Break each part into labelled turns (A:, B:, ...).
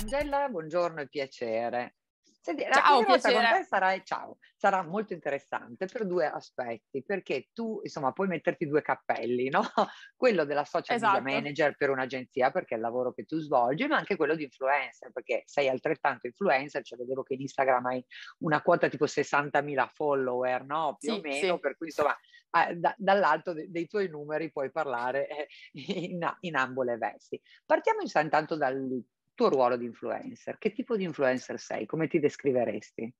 A: Angela, buongiorno e piacere.
B: Senti, ciao, piacere.
A: Sarà, ciao, sarà molto interessante per due aspetti, perché tu, insomma, puoi metterti due cappelli, no? Quello della social esatto. media manager per un'agenzia, perché è il lavoro che tu svolgi, ma anche quello di influencer, perché sei altrettanto influencer, cioè vedevo che in Instagram hai una quota tipo 60.000 follower, no? Più sì, o meno, sì. per cui insomma, da, dall'alto de, dei tuoi numeri puoi parlare eh, in, in ambo le vesti. Partiamo intanto dal tuo ruolo di influencer. Che tipo di influencer sei? Come ti descriveresti?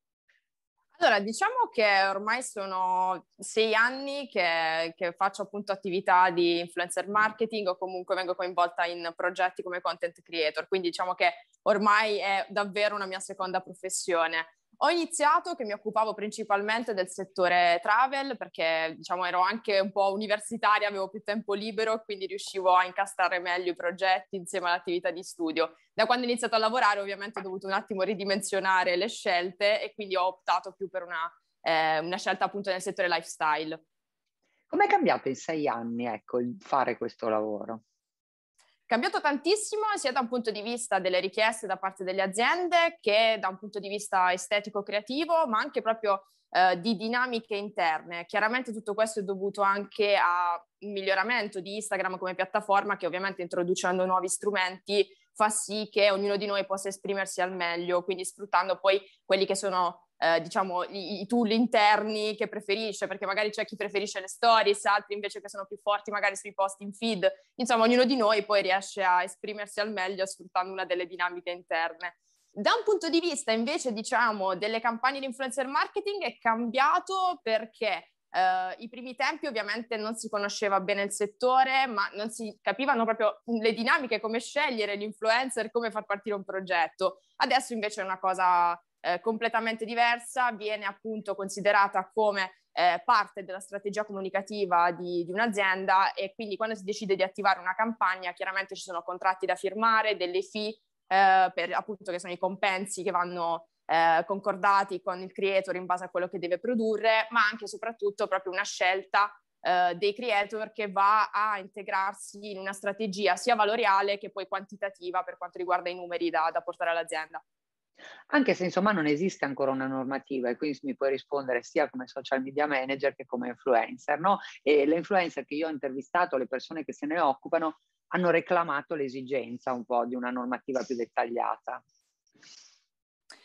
B: Allora, diciamo che ormai sono sei anni che, che, faccio appunto attività di influencer marketing o comunque vengo coinvolta in progetti come content creator, quindi diciamo che ormai è davvero una mia seconda professione. Ho iniziato che mi occupavo principalmente del settore travel perché diciamo ero anche un po' universitaria, avevo più tempo libero, quindi riuscivo a incastrare meglio i progetti insieme all'attività di studio. Da quando ho iniziato a lavorare ovviamente ho dovuto un attimo ridimensionare le scelte e quindi ho optato più per una, eh, una scelta appunto nel settore lifestyle.
A: Com'è cambiato in sei anni ecco, il fare questo lavoro?
B: Cambiato tantissimo sia da un punto di vista delle richieste da parte delle aziende che da un punto di vista estetico-creativo, ma anche proprio eh, di dinamiche interne. Chiaramente tutto questo è dovuto anche a un miglioramento di Instagram come piattaforma che ovviamente introducendo nuovi strumenti fa sì che ognuno di noi possa esprimersi al meglio, quindi sfruttando poi quelli che sono eh, diciamo, i, i, tool interni che preferisce, perché magari c'è chi preferisce le stories, altri invece che sono più forti magari sui post in feed. Insomma, ognuno di noi poi riesce a esprimersi al meglio sfruttando una delle dinamiche interne. Da un punto di vista invece, diciamo, delle campagne di influencer marketing è cambiato perché Uh, I primi tempi ovviamente non si conosceva bene il settore, ma non si capivano proprio le dinamiche, come scegliere l'influencer, come far partire un progetto. Adesso invece è una cosa eh, completamente diversa, viene appunto considerata come eh, parte della strategia comunicativa di, di, un'azienda e quindi quando si decide di attivare una campagna chiaramente ci sono contratti da firmare, delle fee eh, per appunto che sono i compensi che vanno eh, concordati con il creator in base a quello che deve produrre, ma anche e soprattutto proprio una scelta Uh, dei creator che va a integrarsi in una strategia sia valoriale che poi quantitativa per quanto riguarda i numeri da, da portare all'azienda.
A: Anche se insomma non esiste ancora una normativa e quindi mi puoi rispondere sia come social media manager che come influencer, no? E le influencer che io ho intervistato, le persone che se ne occupano, hanno reclamato l'esigenza un po' di una normativa più dettagliata.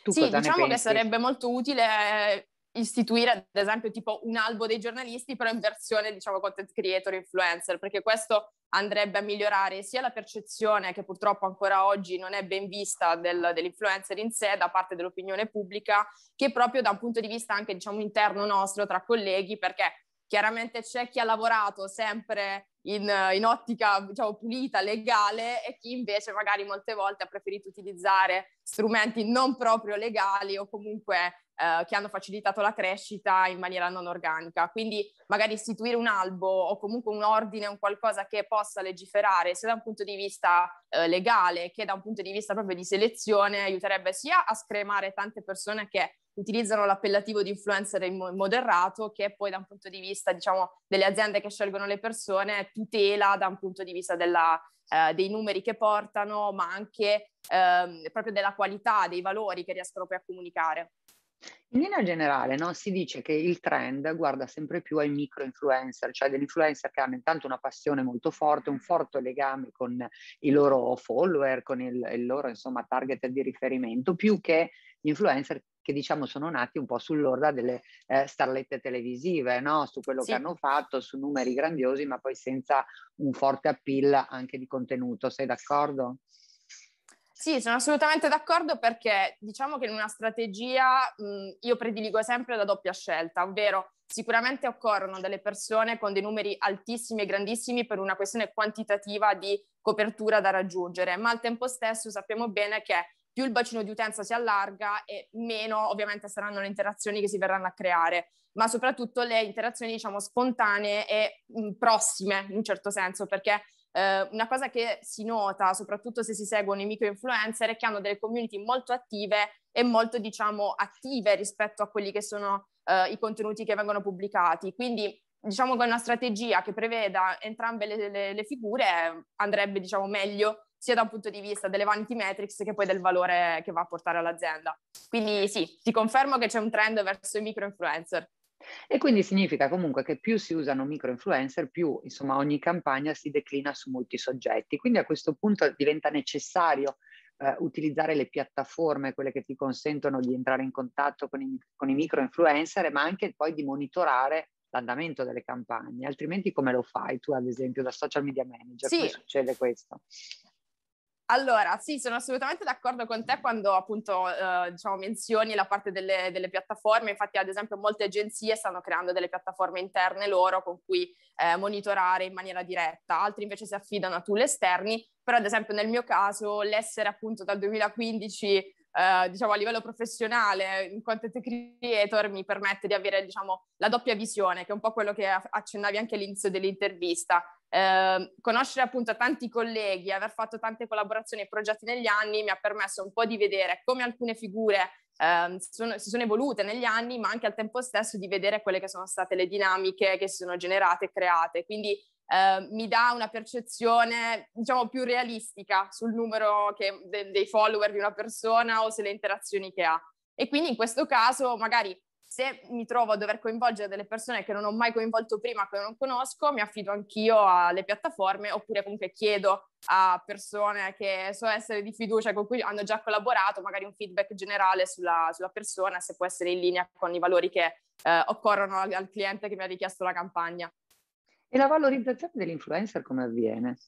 B: Tu sì, diciamo che sarebbe molto utile istituire ad esempio tipo un albo dei giornalisti però in versione diciamo content creator influencer perché questo andrebbe a migliorare sia la percezione che purtroppo ancora oggi non è ben vista del, dell'influencer in sé da parte dell'opinione pubblica che proprio da un punto di vista anche diciamo interno nostro tra colleghi perché chiaramente c'è chi ha lavorato sempre in, in ottica diciamo, pulita, legale e chi invece magari molte volte ha preferito utilizzare strumenti non proprio legali o comunque eh, che hanno facilitato la crescita in maniera non organica. Quindi magari istituire un albo o comunque un ordine, un qualcosa che possa legiferare sia da un punto di vista eh, legale che da un punto di vista proprio di selezione aiuterebbe sia a scremare tante persone che utilizzano l'appellativo di influencer in modo errato, che poi da un punto di vista, diciamo, delle aziende che scelgono le persone, tutela da un punto di vista della, eh, dei numeri che portano, ma anche eh, proprio della qualità, dei valori che riescono poi a comunicare.
A: In linea generale no, si dice che il trend guarda sempre più ai micro influencer, cioè degli influencer che hanno intanto una passione molto forte, un forte legame con i loro follower, con il, il loro insomma, target di riferimento, più che gli influencer che diciamo sono nati un po' sull'orda delle eh, starlette televisive, no? su quello sì. che hanno fatto, su numeri grandiosi, ma poi senza un forte appeal anche di contenuto. Sei d'accordo?
B: Sì, sono assolutamente d'accordo perché diciamo che in una strategia mh, io prediligo sempre la doppia scelta, ovvero sicuramente occorrono delle persone con dei numeri altissimi e grandissimi per una questione quantitativa di copertura da raggiungere, ma al tempo stesso sappiamo bene che più il bacino di utenza si allarga e meno ovviamente saranno le interazioni che si verranno a creare, ma soprattutto le interazioni diciamo spontanee e mh, prossime in un certo senso, perché eh, una cosa che si nota, soprattutto se si seguono i micro-influencer, è che hanno delle community molto attive e molto, diciamo, attive rispetto a quelli che sono eh, i contenuti che vengono pubblicati. Quindi diciamo che una strategia che preveda entrambe le, le, le figure andrebbe diciamo meglio sia da un punto di vista delle vanity metrics che poi del valore che va a portare all'azienda. Quindi sì, ti confermo che c'è un trend verso i micro influencer.
A: E quindi significa comunque che più si usano micro influencer, più insomma ogni campagna si declina su molti soggetti. Quindi a questo punto diventa necessario eh, utilizzare le piattaforme, quelle che ti consentono di entrare in contatto con i, con i micro influencer, ma anche poi di monitorare l'andamento delle campagne, altrimenti come lo fai tu ad esempio da social media manager? Sì. Come succede questo?
B: Allora, sì, sono assolutamente d'accordo con te quando appunto eh, diciamo, menzioni la parte delle, delle, piattaforme. Infatti, ad esempio, molte agenzie stanno creando delle piattaforme interne loro con cui eh, monitorare in maniera diretta, altri invece si affidano a tool esterni. Però, ad esempio, nel mio caso, l'essere appunto dal 2015 Uh, diciamo a livello professionale in content creator mi permette di avere diciamo la doppia visione che è un po' quello che accennavi anche all'inizio dell'intervista eh, conoscere appunto tanti colleghi, aver fatto tante collaborazioni e progetti negli anni mi ha permesso un po' di vedere come alcune figure eh, sono, si sono evolute negli anni, ma anche al tempo stesso di vedere quelle che sono state le dinamiche che si sono generate e create. Quindi eh, mi dà una percezione, diciamo, più realistica sul numero che, de, dei follower di una persona o sulle interazioni che ha. E quindi in questo caso magari se mi trovo a dover coinvolgere delle persone che non ho mai coinvolto prima, che non conosco, mi affido anch'io alle piattaforme oppure comunque chiedo a persone che so essere di fiducia, con cui hanno già collaborato, magari un feedback generale sulla, sulla persona, se può essere in linea con i valori che eh, occorrono al, al cliente che mi ha richiesto la campagna.
A: E la valorizzazione dell'influencer come avviene?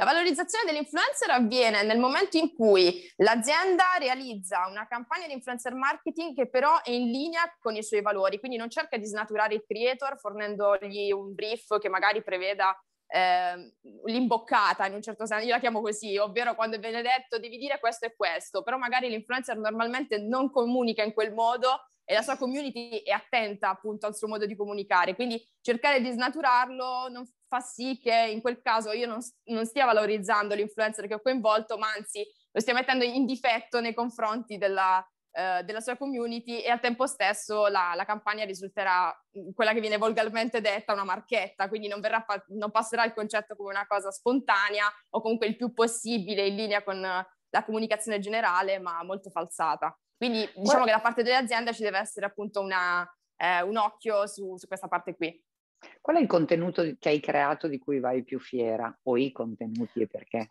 B: La valorizzazione dell'influencer avviene nel momento in cui l'azienda realizza una campagna di influencer marketing che però è in linea con i suoi valori, quindi non cerca di snaturare il creator fornendogli un brief che magari preveda eh, l'imboccata in un certo senso, io la chiamo così, ovvero quando viene detto devi dire questo e questo, però magari l'influencer normalmente non comunica in quel modo e la sua community è attenta appunto al suo modo di comunicare, quindi cercare di snaturarlo non fa sì che in quel caso io non, non stia valorizzando l'influencer che ho coinvolto, ma anzi lo stia mettendo in difetto nei confronti della, eh, della sua community e al tempo stesso la, la, campagna risulterà mm, quella che viene volgarmente detta una marchetta, quindi non, verrà, non passerà il concetto come una cosa spontanea o comunque il più possibile in linea con la comunicazione generale, ma molto falsata. Quindi diciamo che da parte delle aziende ci deve essere appunto una, eh, un occhio su, su questa parte qui.
A: Qual è il contenuto che hai creato di cui vai più fiera? O i contenuti e perché?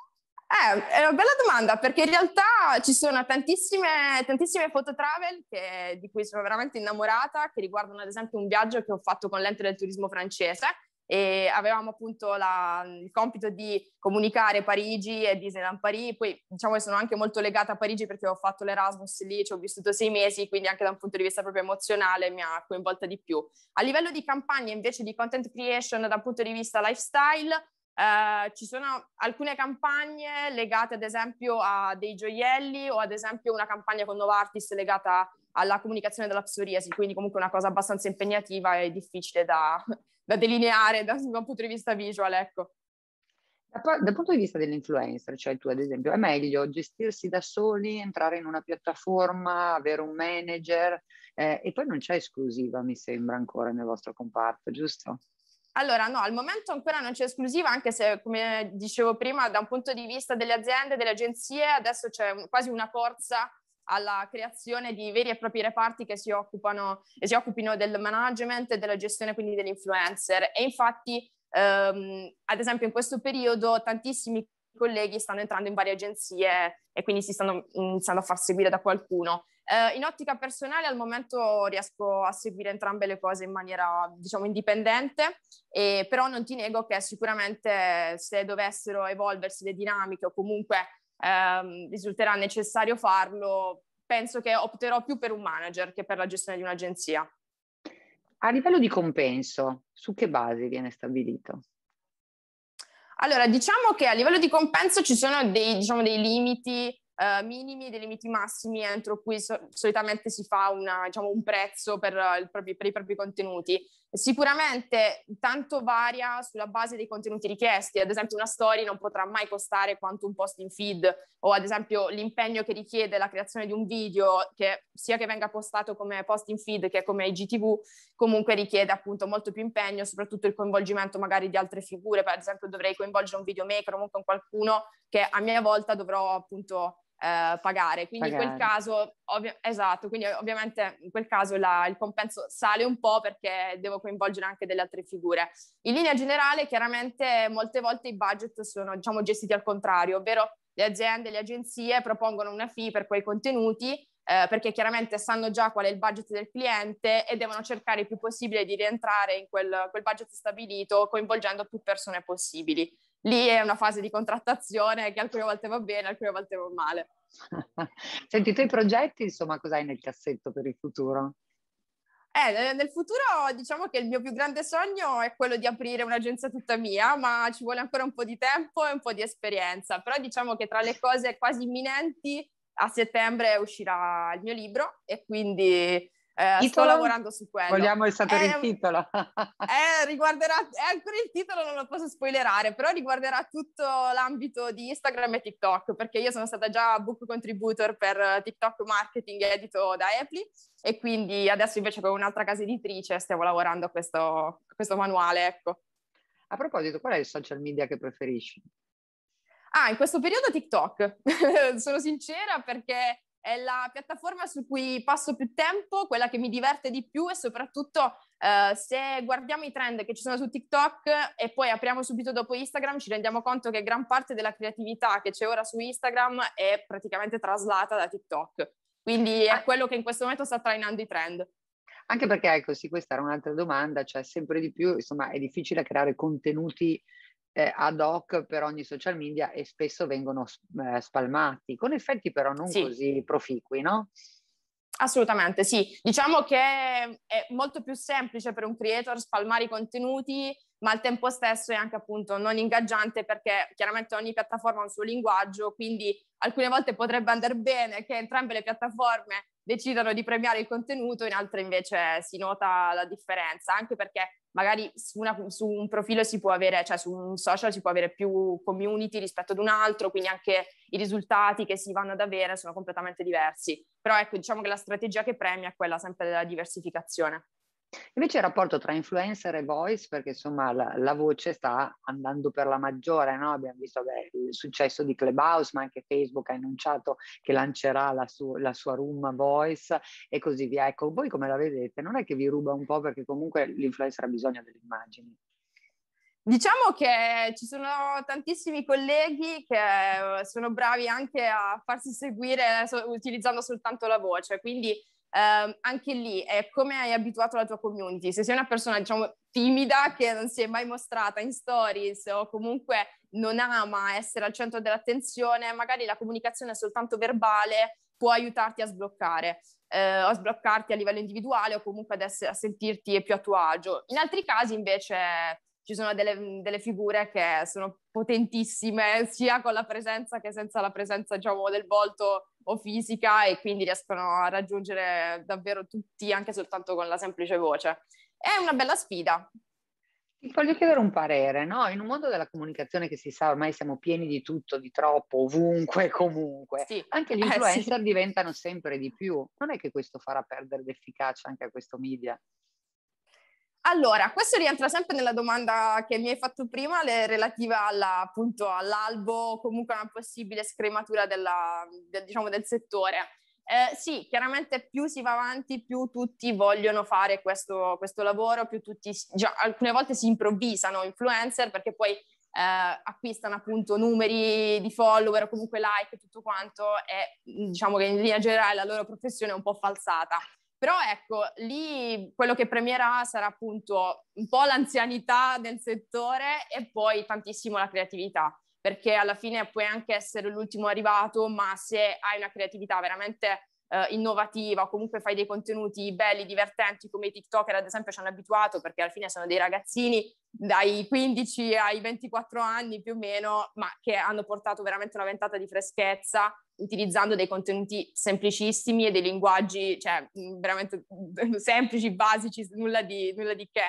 B: Eh, è una bella domanda perché in realtà ci sono tantissime, tantissime foto travel che, di cui sono veramente innamorata, che riguardano ad esempio un viaggio che ho fatto con l'ente del turismo francese e avevamo appunto la, il compito di comunicare Parigi e Disneyland Paris, poi diciamo che sono anche molto legata a Parigi perché ho fatto l'Erasmus lì, ci ho vissuto sei mesi, quindi anche da un punto di vista proprio emozionale mi ha coinvolta di più. A livello di campagne invece di content creation dal punto di vista lifestyle, eh, ci sono alcune campagne legate ad esempio a dei gioielli o ad esempio una campagna con Novartis legata alla comunicazione della psoriasi, quindi comunque una cosa abbastanza impegnativa e difficile da, da delineare da, da un punto di vista visual, ecco.
A: Da, dal punto di vista dell'influencer, cioè tu ad esempio, è meglio gestirsi da soli, entrare in una piattaforma, avere un manager eh, e poi non c'è esclusiva, mi sembra ancora nel vostro comparto, giusto?
B: Allora, no, al momento ancora non c'è esclusiva, anche se, come dicevo prima, da un punto di vista delle aziende, delle agenzie, adesso c'è un, quasi una corsa alla creazione di veri e propri reparti che si occupano e si occupino del management e della gestione quindi degli influencer. E infatti, ehm, ad esempio, in questo periodo tantissimi colleghi stanno entrando in varie agenzie e quindi si stanno iniziando a far seguire da qualcuno. Eh, in ottica personale al momento riesco a seguire entrambe le cose in maniera diciamo indipendente, e, però non ti nego che sicuramente se dovessero evolversi le dinamiche o comunque ehm, risulterà necessario farlo, penso che opterò più per un manager che per la gestione di un'agenzia.
A: A livello di compenso, su che base viene stabilito?
B: Allora, diciamo che a livello di compenso ci sono dei, diciamo, dei limiti Uh, minimi e dei limiti massimi entro cui so- solitamente si fa una, diciamo, un prezzo per, uh, proprio, per, i propri contenuti. Sicuramente tanto varia sulla base dei contenuti richiesti, ad esempio una story non potrà mai costare quanto un post in feed o ad esempio l'impegno che richiede la creazione di un video che sia che venga postato come post in feed che come IGTV comunque richiede appunto molto più impegno, soprattutto il coinvolgimento magari di altre figure, per esempio dovrei coinvolgere un videomaker o comunque qualcuno che a mia volta dovrò appunto eh, pagare. Quindi pagare. in quel caso, ovvi- esatto, quindi ovviamente in quel caso la, il compenso sale un po' perché devo coinvolgere anche delle altre figure. In linea generale, chiaramente molte volte i budget sono diciamo gestiti al contrario, ovvero le aziende, le agenzie propongono una fee per quei contenuti eh, perché chiaramente sanno già qual è il budget del cliente e devono cercare il più possibile di rientrare in quel, quel budget stabilito coinvolgendo più persone possibili lì è una fase di contrattazione che alcune volte va bene, alcune volte va male.
A: Senti, i tuoi progetti, insomma, cos'hai nel cassetto per il futuro?
B: Eh, nel futuro diciamo che il mio più grande sogno è quello di aprire un'agenzia tutta mia, ma ci vuole ancora un po' di tempo e un po' di esperienza. Però diciamo che tra le cose quasi imminenti a settembre uscirà il mio libro e quindi eh, sto lavorando su quello.
A: Vogliamo sapere eh, il titolo?
B: eh, riguarderà, eh, ancora il titolo non lo posso spoilerare, però riguarderà tutto l'ambito di Instagram e TikTok, perché io sono stata già book contributor per TikTok marketing edito da Apple e quindi adesso invece con un'altra casa editrice stiamo lavorando a questo, a questo manuale, ecco.
A: A proposito, qual è il social media che preferisci?
B: Ah, in questo periodo TikTok, sono sincera perché è la piattaforma su cui passo più tempo, quella che mi diverte di più e soprattutto eh, se guardiamo i trend che ci sono su TikTok e poi apriamo subito dopo Instagram ci rendiamo conto che gran parte della creatività che c'è ora su Instagram è praticamente traslata da TikTok. Quindi è ah. quello che in questo momento sta trainando i trend.
A: Anche perché, ecco, sì, questa era un'altra domanda, cioè sempre di più, insomma, è difficile creare contenuti eh, ad hoc per ogni social media e spesso vengono eh, spalmati, con effetti però non sì. così proficui, no?
B: Assolutamente, sì. Diciamo che è molto più semplice per un creator spalmare i contenuti, ma al tempo stesso è anche appunto non ingaggiante perché chiaramente ogni piattaforma ha un suo linguaggio, quindi alcune volte potrebbe andare bene che entrambe le piattaforme decidano di premiare il contenuto, in altre invece si nota la differenza, anche perché magari su, una, su, un profilo si può avere, cioè su un social si può avere più community rispetto ad un altro, quindi anche i risultati che si vanno ad avere sono completamente diversi. Però ecco, diciamo che la strategia che premia è quella sempre della diversificazione.
A: Invece il rapporto tra influencer e voice, perché insomma la, la voce sta andando per la maggiore, no? abbiamo visto beh, il successo di Clubhouse, ma anche Facebook ha annunciato che lancerà la, su, la, sua room voice e così via. Ecco, voi come la vedete? Non è che vi ruba un po' perché comunque l'influencer ha bisogno delle immagini.
B: Diciamo che ci sono tantissimi colleghi che sono bravi anche a farsi seguire utilizzando soltanto la voce, quindi Uh, anche lì è come hai abituato la tua community. Se sei una persona, diciamo, timida che non si è mai mostrata in stories o comunque non ama essere al centro dell'attenzione, magari la comunicazione soltanto verbale può aiutarti a sbloccare. Uh, a sbloccarti a livello individuale o comunque ad essere, a sentirti più a tuo agio. In altri casi invece ci sono delle, delle, figure che sono potentissime sia con la presenza che senza la presenza diciamo, del volto o fisica e quindi riescono a raggiungere davvero tutti anche soltanto con la semplice voce. È una bella sfida.
A: Ti voglio chiedere un parere, no? In un mondo della comunicazione che si sa ormai siamo pieni di tutto, di troppo, ovunque, comunque, sì. anche gli influencer eh, sì. diventano sempre di più. Non è che questo farà perdere l'efficacia anche a questo media?
B: Allora, questo rientra sempre nella domanda che mi hai fatto prima, le, relativa alla, appunto all'albo, comunque a una possibile scrematura della, del, diciamo, del settore. Eh, sì, chiaramente più si va avanti, più tutti vogliono fare questo, questo lavoro, più tutti, già, alcune volte si improvvisano influencer perché poi eh, acquistano appunto numeri di follower o comunque like e tutto quanto e diciamo che in linea generale la loro professione è un po' falsata. Però ecco, lì quello che premierà sarà appunto un po' l'anzianità del settore e poi tantissimo la creatività, perché alla fine puoi anche essere l'ultimo arrivato, ma se hai una creatività veramente eh, innovativa o comunque fai dei contenuti belli, divertenti come i TikToker ad esempio ci hanno abituato perché alla fine sono dei ragazzini dai 15 ai 24 anni più o meno, ma che hanno portato veramente una ventata di freschezza utilizzando dei contenuti semplicissimi e dei linguaggi cioè, veramente semplici, basici, nulla di, nulla di che.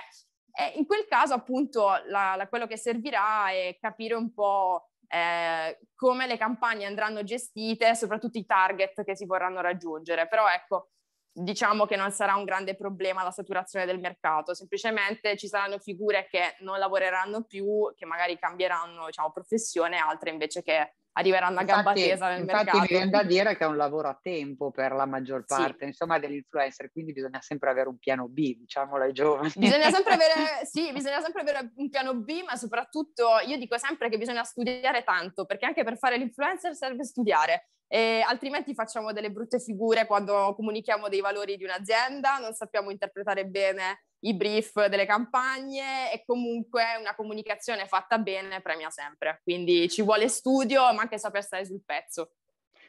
B: E in quel caso appunto la, la, quello che servirà è capire un po' eh, come le campagne andranno gestite, soprattutto i target che si vorranno raggiungere. Però ecco, diciamo che non sarà un grande problema la saturazione del mercato, semplicemente ci saranno figure che non lavoreranno più, che magari cambieranno diciamo, professione, altre invece che arriveranno a gamba infatti, tesa nel
A: infatti
B: mercato.
A: Infatti mi viene da dire che è un lavoro a tempo per la maggior parte, sì. insomma, dell'influencer, quindi bisogna sempre avere un piano B, diciamolo ai giovani.
B: Bisogna sempre avere, sì, bisogna sempre avere un piano B, ma soprattutto io dico sempre che bisogna studiare tanto, perché anche per fare l'influencer serve studiare. E altrimenti facciamo delle brutte figure quando comunichiamo dei valori di un'azienda, non sappiamo interpretare bene i brief delle campagne e comunque una comunicazione fatta bene premia sempre. Quindi ci vuole studio, ma anche saper stare sul pezzo.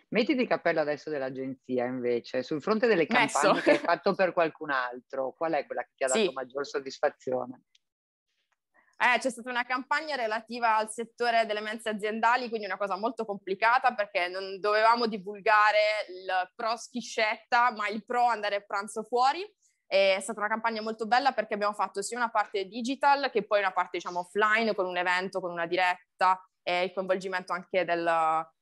A: Mettiti il cappello adesso dell'agenzia invece, sul fronte delle campagne Messo. che hai fatto per qualcun altro, qual è quella che ti ha dato sì. maggior soddisfazione?
B: Eh, c'è stata una campagna relativa al settore delle mense aziendali, quindi una cosa molto complicata perché non dovevamo divulgare il pro schiscetta, ma il pro andare a pranzo fuori. È stata una campagna molto bella perché abbiamo fatto sia una parte digital che poi una parte diciamo offline con un evento, con una diretta e il coinvolgimento anche del,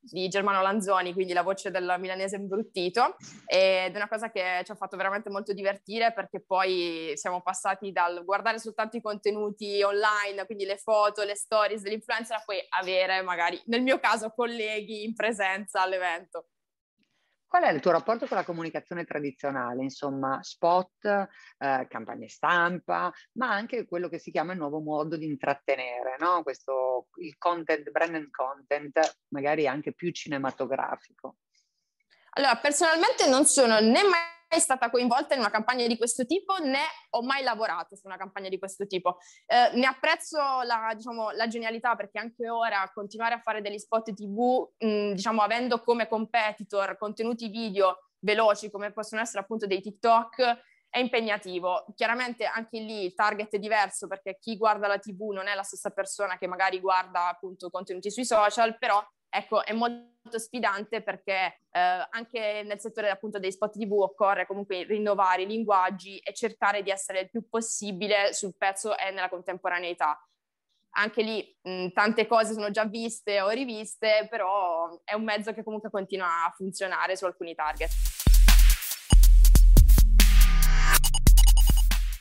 B: di Germano Lanzoni, quindi la voce del milanese imbruttito, ed è una cosa che ci ha fatto veramente molto divertire perché poi siamo passati dal guardare soltanto i contenuti online, quindi le foto, le stories dell'influencer, a poi avere magari, nel mio caso, colleghi in presenza all'evento.
A: Qual è il tuo rapporto con la comunicazione tradizionale? Insomma, spot, eh, campagne stampa, ma anche quello che si chiama il nuovo modo di intrattenere, no? Questo, il content, brand and content, magari anche più cinematografico.
B: Allora, personalmente non sono né mai stata coinvolta in una campagna di questo tipo né ho mai lavorato su una campagna di questo tipo. Eh, ne apprezzo la, diciamo, la, genialità perché anche ora continuare a fare degli spot TV, mh, diciamo, avendo come competitor contenuti video veloci come possono essere appunto dei TikTok, è impegnativo. Chiaramente anche lì il target è diverso perché chi guarda la TV non è la stessa persona che magari guarda appunto contenuti sui social, però ecco, è molto sfidante perché eh, anche nel settore appunto dei spot TV occorre comunque rinnovare i linguaggi e cercare di essere il più possibile sul pezzo e nella contemporaneità. Anche lì mh, tante cose sono già viste o riviste, però è un mezzo che comunque continua a funzionare su alcuni target.